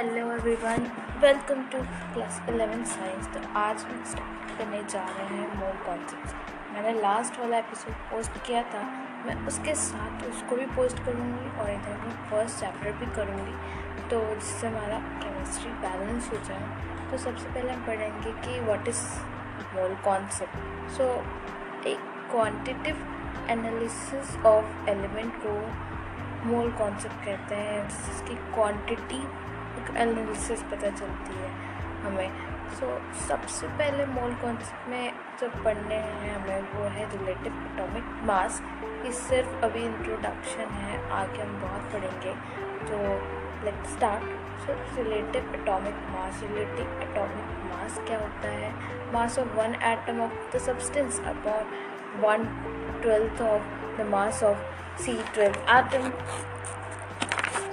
Hello everyone welcome to class eleven science तो आज हम स्टार्ट करने जा रहे हैं मोर कॉन्सेप्ट मैंने लास्ट वाला एपिसोड पोस्ट किया था. मैं उसके साथ उसको भी पोस्ट करूँगी और इधर मैं फ़र्स्ट चैप्टर भी करूँगी. तो जिससे हमारा केमिस्ट्री बैलेंस हो जाए. तो सबसे पहले हम पढ़ेंगे कि what is mole concept so एक क्वांटिटिव एनालिसिस ऑफ़ एलिमेंट को मोल कॉन्सेप्ट कहते हैं. जिसकी क्वांटिटी एनालिसिस पता चलती है हमें। सो so, सबसे पहले मोल कॉन्सेप्ट में जो पढ़ने हैं हमें वो है रिलेटिव एटॉमिक मास ये सिर्फ़ अभी इंट्रोडक्शन है आगे हम बहुत पढ़ेंगे। तो let start so relative atomic mass relative atomic mass क्या होता है? Mass of one atom of the substance upon one twelfth of the mass of C12 atom.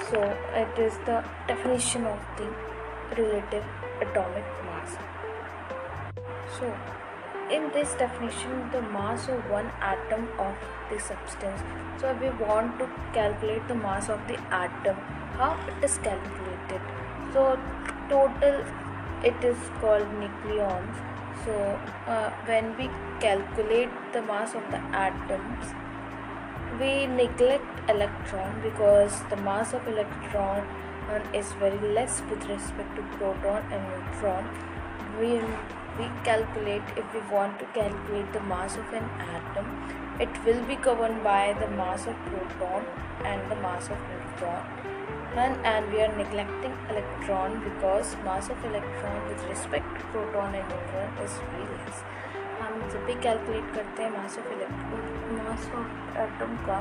So it is the definition of the relative atomic mass. So in this definition the mass of one atom of the substance. So we want to calculate the mass of the atom. How it is calculated? So total it is called nucleons. So uh, when we calculate the mass of the atoms we neglect electron because the mass of electron is very less with respect to proton and neutron we we calculate if we want to calculate the mass of an atom it will be governed by the mass of proton and the mass of neutron and, and we are neglecting electron because mass of electron with respect to proton and neutron is very less हम जब भी calculate करते हैं mass of electron mass of atom का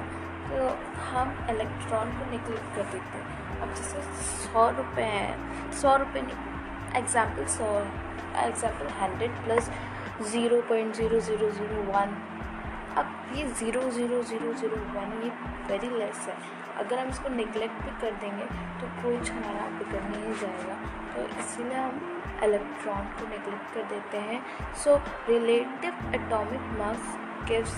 तो हम electron को neglect कर देते हैं। अब जैसे सौ रुपये हैं, सौ रुपये एग्ज़ाम्पल सौ example hundred plus zero point zero zero zero one अब ये zero zero zero zero one ये वेरी लेस है। अगर हम इसको निगलेक्ट भी कर देंगे तो कुछ हमारा बिगड़ नहीं जाएगा। तो इसीलिए हम इलेक्ट्रॉन को निगलेक्ट कर देते हैं। So relative atomic mass gives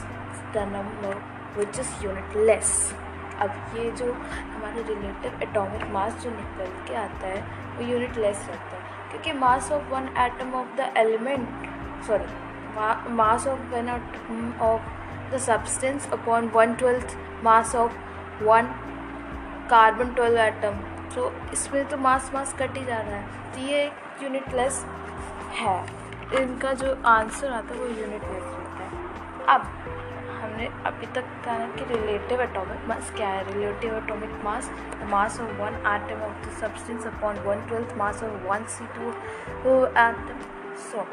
the number which is unitless अब ये जो हमारा रिलेटिव एटॉमिक मास जो निकल के आता है, वो यूनिट लेस रहता है। क्योंकि mass of one atom of the element sorry mass of one atom of the substance upon one twelfth mass of one carbon twelve atom तो इसमें तो मास मास कट ही जा रहा है। तो ये एक यूनिट लेस है। इनका जो आंसर आता है वो यूनिट लेस है। अब हमने अभी तक कहा कि रिलेटिव एटॉमिक मास क्या है? Relative atomic mass the mass of one atom of the substance upon one twelfth mass of one C two atom so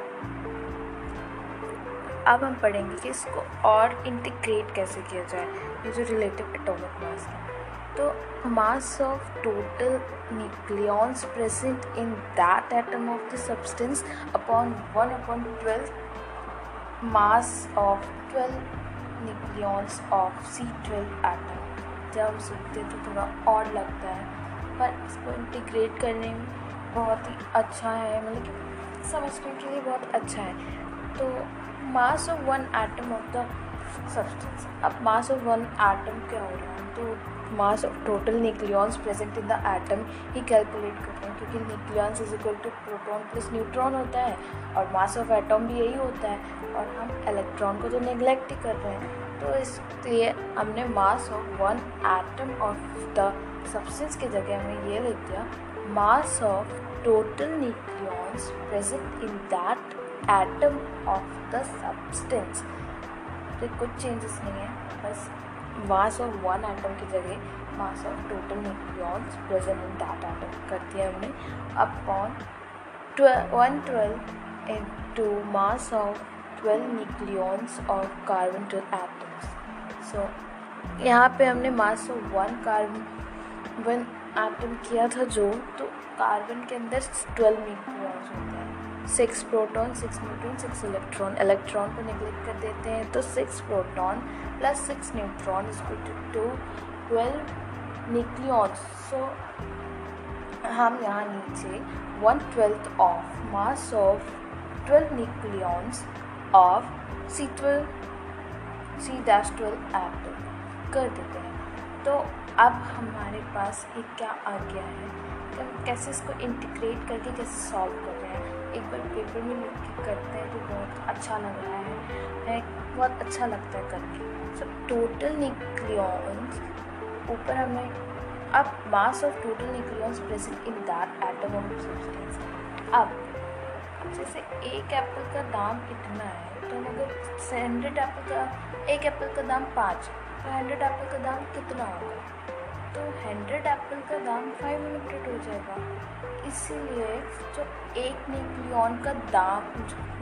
अब हम पढ़ेंगे कि इसको और इंटीग्रेट कैसे किया जाए, ये जो रिलेटिव एटॉमिक मास है। तो mass of total nucleons present in that atom of the substance upon 1 upon 12 mass of 12 nucleons of C12 atom. जब सुनते तो थोड़ा और लगता है, पर इसको इंटीग्रेट करने में बहुत ही अच्छा है मतलब कि समझने के लिए बहुत अच्छा है। तो mass of one atom of the substance अब मास ऑफ़ वन एटम क्या हो रहा है? तो mass of total nucleons present in the atom he calculate करते हैं, क्योंकि nucleons is equal to proton plus neutron होता है, और मास ऑफ़ एटम भी यही होता है, और हम इलेक्ट्रॉन को तो नेग्लेक्ट ही कर रहे हैं तो इसलिए हमने mass of one atom of the substance की जगह हमें ये लिख दिया mass of total nucleons present in that atom of the substance तो कुछ चेंजेस नहीं है, बस मास ऑफ़ वन एटम की जगह mass of total nucleons present in that atom कर दिया हमने। Upon one twelve into mass of twelve nucleons और कार्बन ट्वेल्व एटम्स सो यहाँ पे हमने mass of one carbon one atom किया था जो तो कार्बन के अंदर ट्वेल्व न्यूक्लियॉन्स होते हैं। Six proton, six neutron, six electron. Electron को निगलेक्ट कर देते हैं तो six proton plus six neutron is to twelve nucleons so हम यहाँ नीचे one twelfth of mass of twelve nucleons of C twelve C dash twelve atom कर देते हैं। तो अब हमारे पास एक क्या आ गया है? हम कैसे इसको इंटीग्रेट करके कैसे सॉल्व कर एक बार पेपर में लिख के करते हैं तो बहुत अच्छा लग रहा है। बहुत अच्छा लगता है करके। सो टोटल न्यूक्लियॉन्स ऊपर हमें, अब mass of total nucleons present in that atom of substance अब जैसे एक एप्पल का दाम इतना है तो हम अगर हंड्रेड एप्पल का, एक एप्पल का दाम पाँच तो हंड्रेड एप्पल का दाम कितना होगा? तो हंड्रेड एप्पल का दाम फाइव हंड्रेड हो जाएगा। इसीलिए जो एक न्यूक्लियन का दाम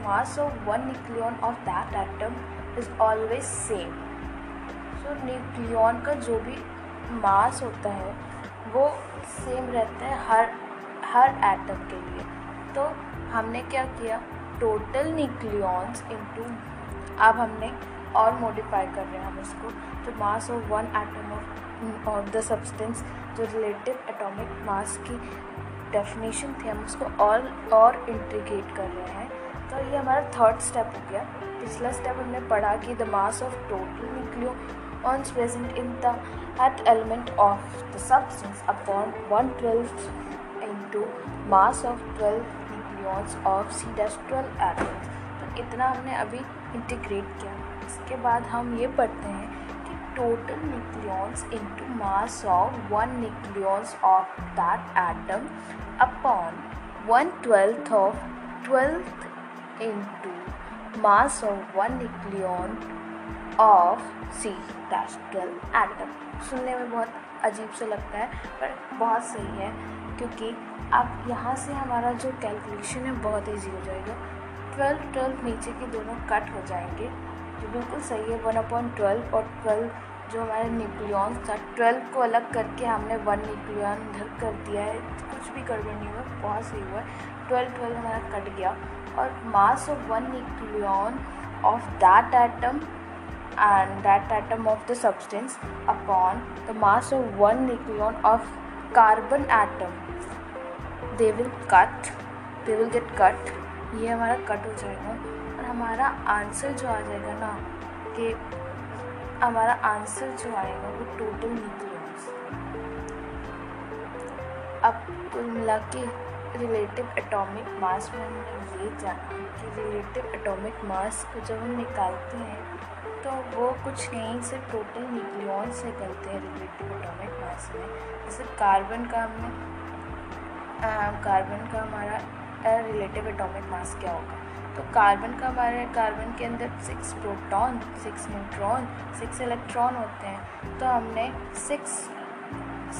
mass of one nucleon of that atom is always same so nucleon का जो भी मास होता है, वो सेम रहता है हर हर एटम के लिए। तो हमने क्या किया? टोटल न्यूक्लियॉन्स इनटू अब हमने और मॉडिफाई कर रहे हैं हम इसको तो mass of one atom of of the substance जो रिलेटिव एटॉमिक मास की डेफिनेशन थी, हम उसको और और इंट्रीगेट कर रहे हैं। तो ये हमारा थर्ड स्टेप हो गया। पिछला स्टेप हमने पढ़ा कि the mass of total nucleons present in the at element of the substance upon one twelfth into mass of twelve nucleons of C dash twelve atoms तो इतना हमने अभी इंटीग्रेट किया। इसके बाद हम ये पढ़ते हैं कि total nucleons into mass of one nucleons of that atom upon one twelfth of twelfth into mass of one nucleon of C dash twelve atom सुनने में बहुत अजीब सा लगता है, पर बहुत सही है, क्योंकि अब यहाँ से हमारा जो कैलकुलेशन है बहुत ईजी हो जाएगा। ट्वेल्व ट्वेल्व नीचे के दोनों कट हो जाएँगे। जो बिल्कुल सही है वन अपॉइंट ट्वेल्व और ट्वेल्व जो हमारे न्यूक्लियॉन्स था ट्वेल्व को अलग करके हमने वन न्यूक्लियन इधर कर दिया है। कुछ भी गड़बड़ नहीं हुआ, बहुत सही हुआ। है ट्वेल्व ट्वेल्व हमारा कट गया और mass of one nucleon of that atom and that atom of the substance upon the mass of one nucleon of carbon atom they will cut they will get cut ये हमारा cut हो जाएगा। हमारा answer जो आ जाएगा ना, कि हमारा आंसर जो आएगा वो टोटल न्यूक्लियस अब कुल मिला के रिलेटिव एटॉमिक मास में हमने ये जाना कि रिलेटिव एटॉमिक मास को जब हम निकालते हैं तो वो कुछ नहीं, सिर्फ़ टोटल न्यूक्लियन से करते हैं रिलेटिव एटॉमिक मास में. जैसे कार्बन का हमने कार्बन का हमारा रिलेटिव एटॉमिक मास क्या होगा? तो कार्बन का हमारे कार्बन के अंदर six proton six neutron six electron होते हैं। तो हमने six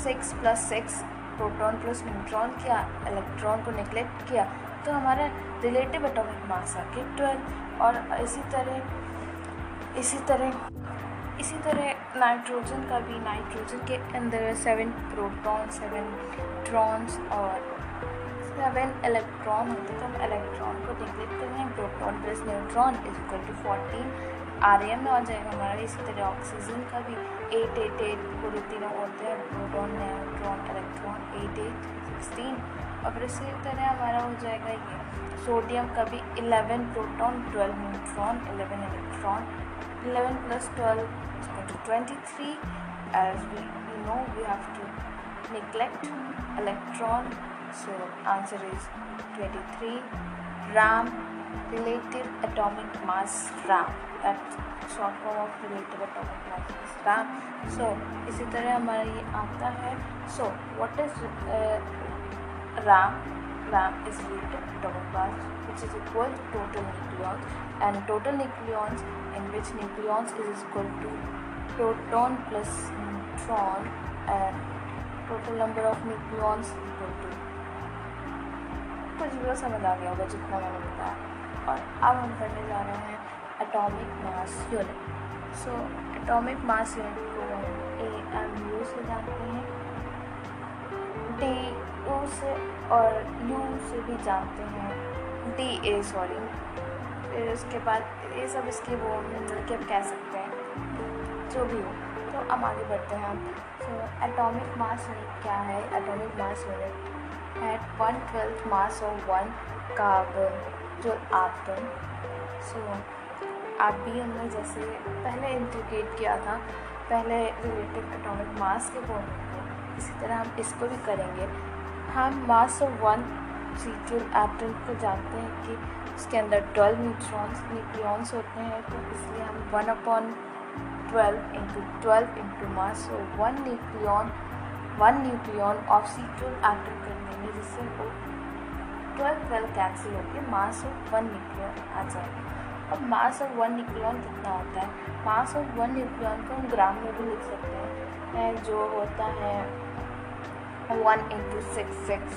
six plus six proton plus neutron किया इलेक्ट्रॉन को निगलेक्ट किया। तो हमारा रिलेटिव एटॉमिक मास आ गया ट्वेल्व और इसी तरह इसी तरह इसी तरह नाइट्रोजन का भी नाइट्रोजन के अंदर सेवन प्रोटॉन सेवन ट्रॉन्स और सेवन इलेक्ट्रॉन होते तो हम इलेक्ट्रॉन को डिग्रेड करेंगे proton plus neutron is equal to fourteen R M में आ जाएगा हमारा इसी तरह ऑक्सीजन का भी एट एट एट पूरे तीनों होते हैं proton neutron electron eight eight sixteen और फिर इसी तरह हमारा हो जाएगा ये सोडियम का भी eleven proton twelve neutron eleven electron eleven plus twelve twenty three as we know we have to neglect electron So answer is 23. RAM relative atomic mass RAM. That short form of relative atomic mass is RAM. So इसी तरह हमारा ये आता है. So what is uh, RAM? RAM is relative atomic mass which is equal to total nucleons and total nucleons in which nucleons is equal to proton plus neutron and total number of nucleons equal to कुछ भी समझ आ गया होगा जितना मैंने बताया और अब हम करने जा रहे हैं atomic mass unit so atomic mass unit को ए एम यू से जानते हैं। डी यू से और यू से भी जानते हैं। डी ए सॉरी फिर उसके बाद ये सब इसके वो के कह सकते हैं। जो भी हो। तो अब आगे बढ़ते हैं हम। सो एटॉमिक मास यूनिट क्या है? Atomic mass unit at one twelfth mass of one carbon, जो आटम सो आप भी हमने जैसे पहले इंटीग्रेट किया था, पहले रिलेटेड एटॉमिक मास के को। इसी तरह हम इसको भी करेंगे। हम mass of one C twelve atom को जानते हैं कि उसके अंदर ट्वेल्व न्यूट्रॉन्स न्यूक्लियॉन्स होते हैं तो इसलिए हम one upon twelve into twelve into mass one nucleon one nucleon of sequel atom देंगे जिससे वो ट्वेल्व ट्वेल्व कैंसिल होकर मास ऑफ़ वन न्यूक्लियन आ जाएगा अब मास ऑफ़ वन न्यूक्लियन कितना होता है? मास ऑफ़ वन न्यूक्लियन को हम ग्राम में भी लिख सकते हैं। जो होता है one into six six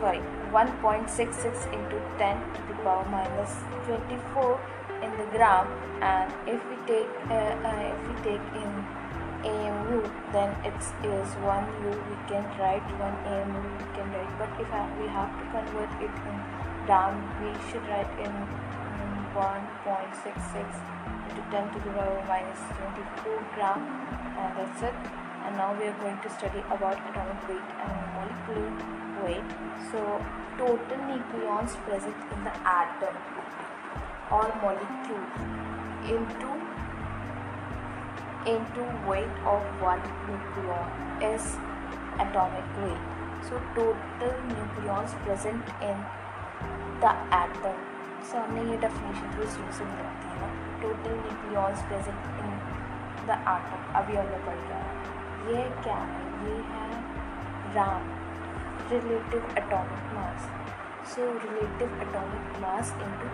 sorry sorry 1.66 into 10 to the power minus 24 in the gram. And if we take uh, uh, if we take AMU then it is 1 U we can write 1 AMU we can write but if we have to convert it in gram we should write in, mm, in 1.66 into 10 to the power minus 24 gram and that's it. And now we are going to study about atomic weight and molecular weight. So total nucleons present in the atom or molecule into into weight of one nucleon is atomic weight so total nucleons present in the atom so हमने ये definition तो शुरू से लगती है ना total nucleons present in the atom अभी हमने पढ़ लिया ये क्या है ये है RAM relative atomic mass. So relative atomic mass into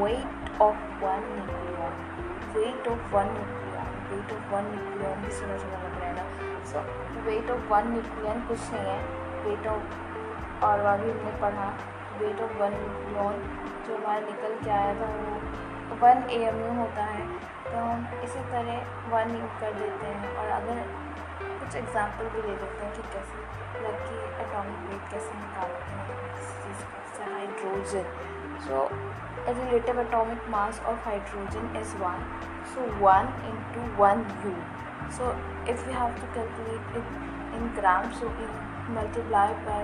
weight of one nucleon. Weight of one nucleon. Weight of one nucleon भी सुना सुना लग रहा है ना so weight of one nucleon कुछ नहीं है। वेट ऑफ़ और अभी हमने पढ़ा वेट ऑफ़ वन न्यूक्लियन जो हमारा निकल के आया था, वो वन ए एम यू होता है। तो हम इसी तरह वन यू कर देते हैं, और अगर कुछ एग्जाम्पल भी ले लेते हैं कि कैसे मतलब कि एटॉमिक वेट कैसे निकालते हैं किसी चीज़ का hydrogen so relative atomic mass of hydrogen is one so one into one you so if we have to calculate it in grams so we multiply by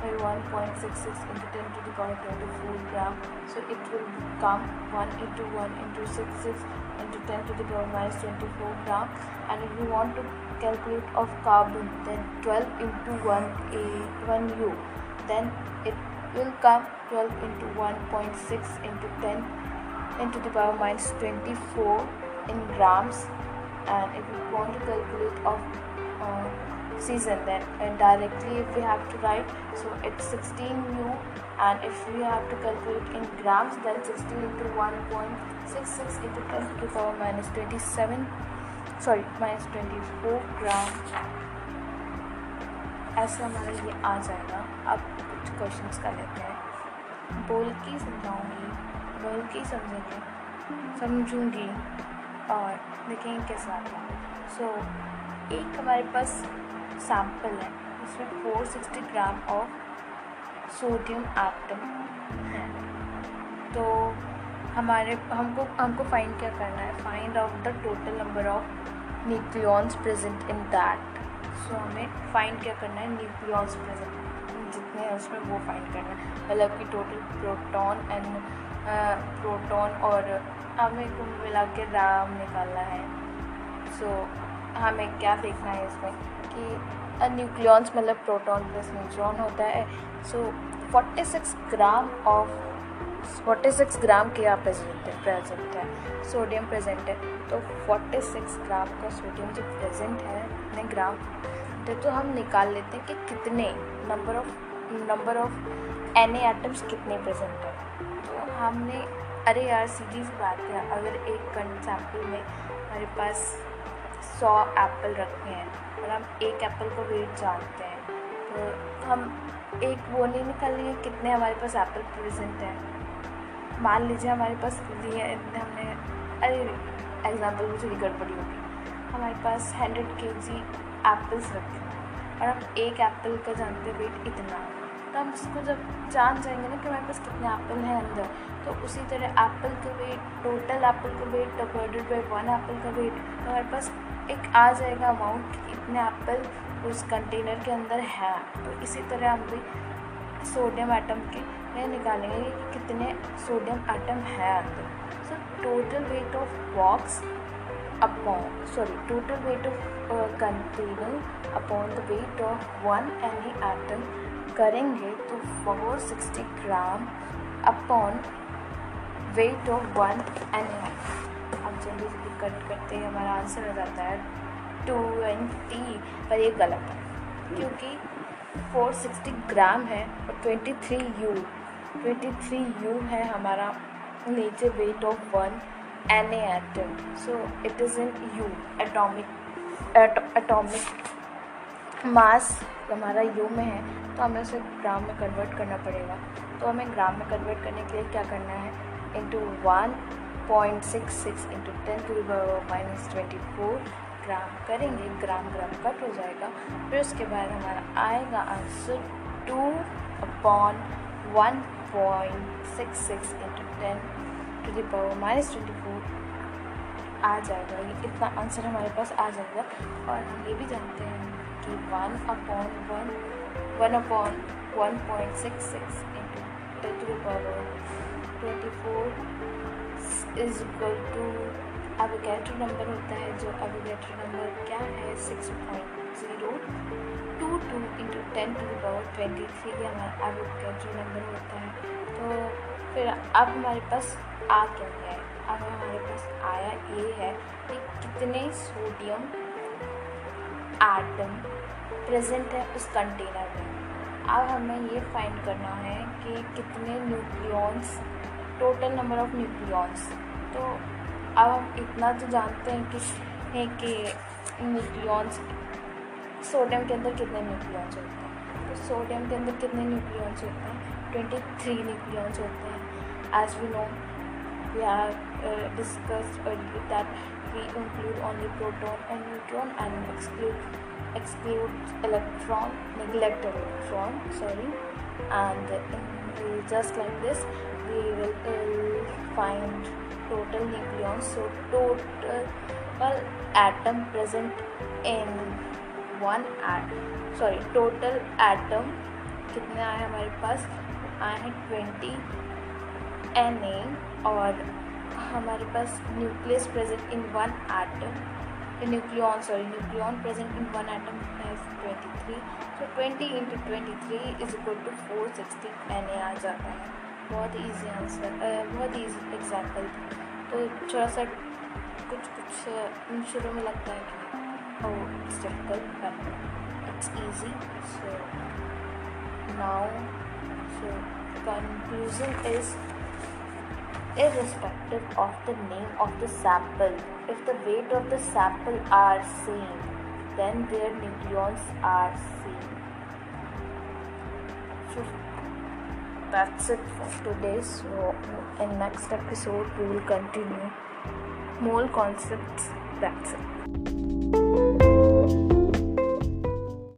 by 1.66 into 10 to the power 24 gram so it will come 1 into 1 into 66 into 10 to the power minus 24 gram and if you want to calculate of carbon then 12 into 1 a 1 u. Then it will come 12 into 1.6 into 10 into the power minus 24 in grams. And if you want to calculate of uh, season then and directly if we have to write so it's 16 u and if we have to calculate in grams then 16 into 1.66 into 10 to the power minus 27 sorry minus twenty four gram ऐसा हमारा ये आ जाएगा अब कुछ questions कर लेते हैं बोल के समझाऊँगी बोल के समझेंगे समझूँगी और देखेंगे कैसा आता सो so, एक हमारे पास सैंपल है। Four sixty gram of sodium atom है। तो हमारे हमको हमको फाइंड क्या करना है? Find out the total number of nucleons present in that so हमें फाइंड क्या करना है? न्यूक्लियॉन्स प्रेजेंट जितने हैं उसमें वो फाइंड करना है। मतलब कि टोटल प्रोटॉन एंड प्रोटॉन और हमें कुल मिला के राम निकालना है। सो so, हमें क्या देखना है इसमें कि न्यूक्लियॉन्स मतलब प्रोटॉन प्लस न्यूट्रॉन होता है। So forty six gram of forty six gram क्या प्रेजेंट है प्रेजेंट है सोडियम प्रेजेंट है। तो फोर्टी सिक्स ग्राम का सोडियम जो प्रेजेंट है इतने ग्राम तो, तो हम निकाल लेते हैं कि कितने number of number of N atoms कितने प्रेजेंट है। तो हमने अरे यार सीधी सी बात है अगर एक सैंपल में हमारे पास सौ एप्पल रखे हैं और हम एक एप्पल का वेट जानते हैं। तो हम एक वो नहीं निकालेंगे कितने हमारे पास एप्पल प्रेजेंट हैं। मान लीजिए हमारे पास लिए हमने, अरे एग्ज़ाम्पल में थोड़ी गड़बड़ी होगी हमारे पास हंड्रेड के जी एप्पल्स रखे हैं और हम एक एप्पल का जानते हैं वेट इतना। तो हम उसको जब जान जाएँगे ना कि हमारे पास कितने एप्पल हैं अंदर तो उसी तरह एप्पल का वेट टोटल एप्पल का weight divided by one apple का वेट तो हमारे पास एक आ जाएगा अमाउंट इतने एप्पल उस कंटेनर के अंदर है। तो इसी तरह हम भी सोडियम एटम के में निकालेंगे कि कितने सोडियम एटम है। अंदर so total weight of box upon sorry total weight of container upon the weight of one any atom करेंगे तो 460 gram upon weight of one N अब जल्दी जल्दी कट करते हैं, हमारा आंसर हो जाता है टू ट्वेंटी पर ये गलत है, क्योंकि 460 ग्राम है और 23 यू 23 यू है हमारा नीचे weight of one N atom so it is in u atomic atomic mass हमारा यू में है तो हमें उसे ग्राम में कन्वर्ट करना पड़ेगा। तो हमें ग्राम में कन्वर्ट करने के लिए क्या करना है? Into one point six six into ten to the power minus twenty four gram करेंगे ग्राम ग्राम कट हो जाएगा। फिर उसके बाद हमारा आएगा answer two upon one point six six into ten to the power minus twenty four आ जाएगा। ये इतना आंसर हमारे पास आ जाएगा। और हम ये भी जानते हैं कि one upon one one upon one point six six into ten to power twenty four is equal to Avogadro number होता है, जो अविगेटर नंबर क्या है? Six point zero two two into ten to power twenty three ये हमारा अविगेटर number होता है। तो फिर अब हमारे पास आ क्या है? अब हमारे पास आया ये है कि कितने सोडियम आटम प्रेजेंट है उस कंटेनर में। अब हमें ये फाइंड करना है कि कितने nucleons total number of nucleons तो अब हम इतना तो जानते हैं कि, है कि न्यूक्लियॉन्स सोडियम के अंदर कितने न्यूक्लियॉन्स होते हैं। तो सोडियम के अंदर कितने न्यूक्लियॉन्स होते हैं? ट्वेंटी थ्री न्यूक्लियॉन्स होते हैं। As we know we are discuss that we include only proton and neutron and exclude exclude electron neglect electron sorry and just like this we will find total nucleons so, total atom present in one atom sorry, total atom, कितने आए हमारे पास? आए हैं twenty N A और हमारे पास nucleus present in one atom nucleon sorry nucleon present in one atom twenty three तो twenty into twenty three is equal to four sixty N A आ जाता है। बहुत ईजी आंसर बहुत ईजी एग्जाम्पल तो थोड़ा सा कुछ कुछ शुरू में लगता है कि oh it's difficult but it's easy so now so conclusion is irrespective of the name of the sample. If the weight of the sample are same, then their nucleons are same. So that's it for today. So in next episode we will continue more concepts. That's it.